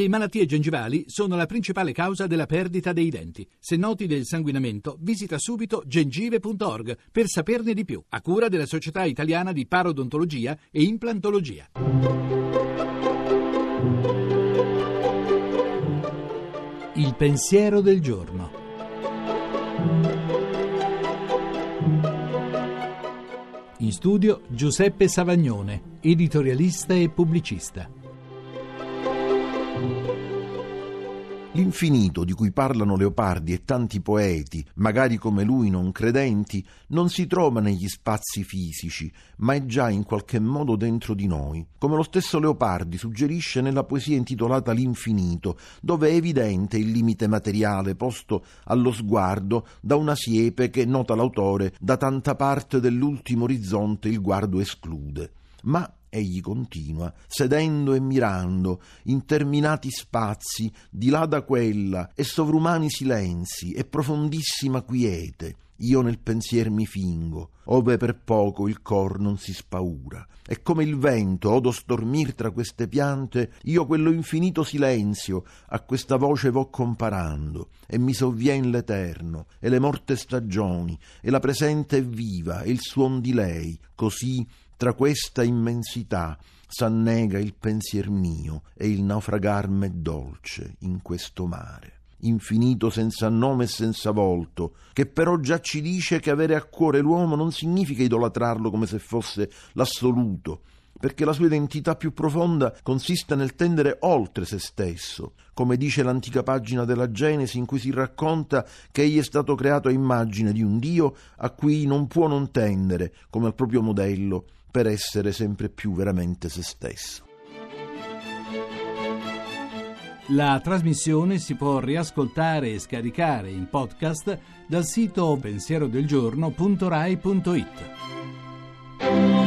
Le malattie gengivali sono la principale causa della perdita dei denti. Se noti del sanguinamento, visita subito gengive.org per saperne di più, a cura della Società Italiana di Parodontologia e Implantologia. Il pensiero del giorno. In studio Giuseppe Savagnone, editorialista e pubblicista. L'infinito di cui parlano Leopardi e tanti poeti, magari come lui non credenti, non si trova negli spazi fisici, ma è già in qualche modo dentro di noi, come lo stesso Leopardi suggerisce nella poesia intitolata L'infinito, dove è evidente il limite materiale posto allo sguardo da una siepe che, nota l'autore, da tanta parte dell'ultimo orizzonte il guardo esclude. Ma egli continua, sedendo e mirando, interminati spazi, di là da quella, e sovrumani silenzi, e profondissima quiete, io nel pensier mi fingo, ove per poco il cor non si spaura. E come il vento odo stormir tra queste piante, io quello infinito silenzio a questa voce vo comparando, e mi sovvien l'eterno, e le morte stagioni, e la presente è viva, e il suon di lei, così tra questa immensità s'annega il pensier mio e il naufragar m'è dolce in questo mare. Infinito senza nome e senza volto, che però già ci dice che avere a cuore l'uomo non significa idolatrarlo come se fosse l'assoluto, perché la sua identità più profonda consiste nel tendere oltre se stesso, come dice l'antica pagina della Genesi in cui si racconta che egli è stato creato a immagine di un Dio a cui non può non tendere come al proprio modello per essere sempre più veramente se stesso. La trasmissione si può riascoltare e scaricare in podcast dal sito pensierodelgiorno.rai.it.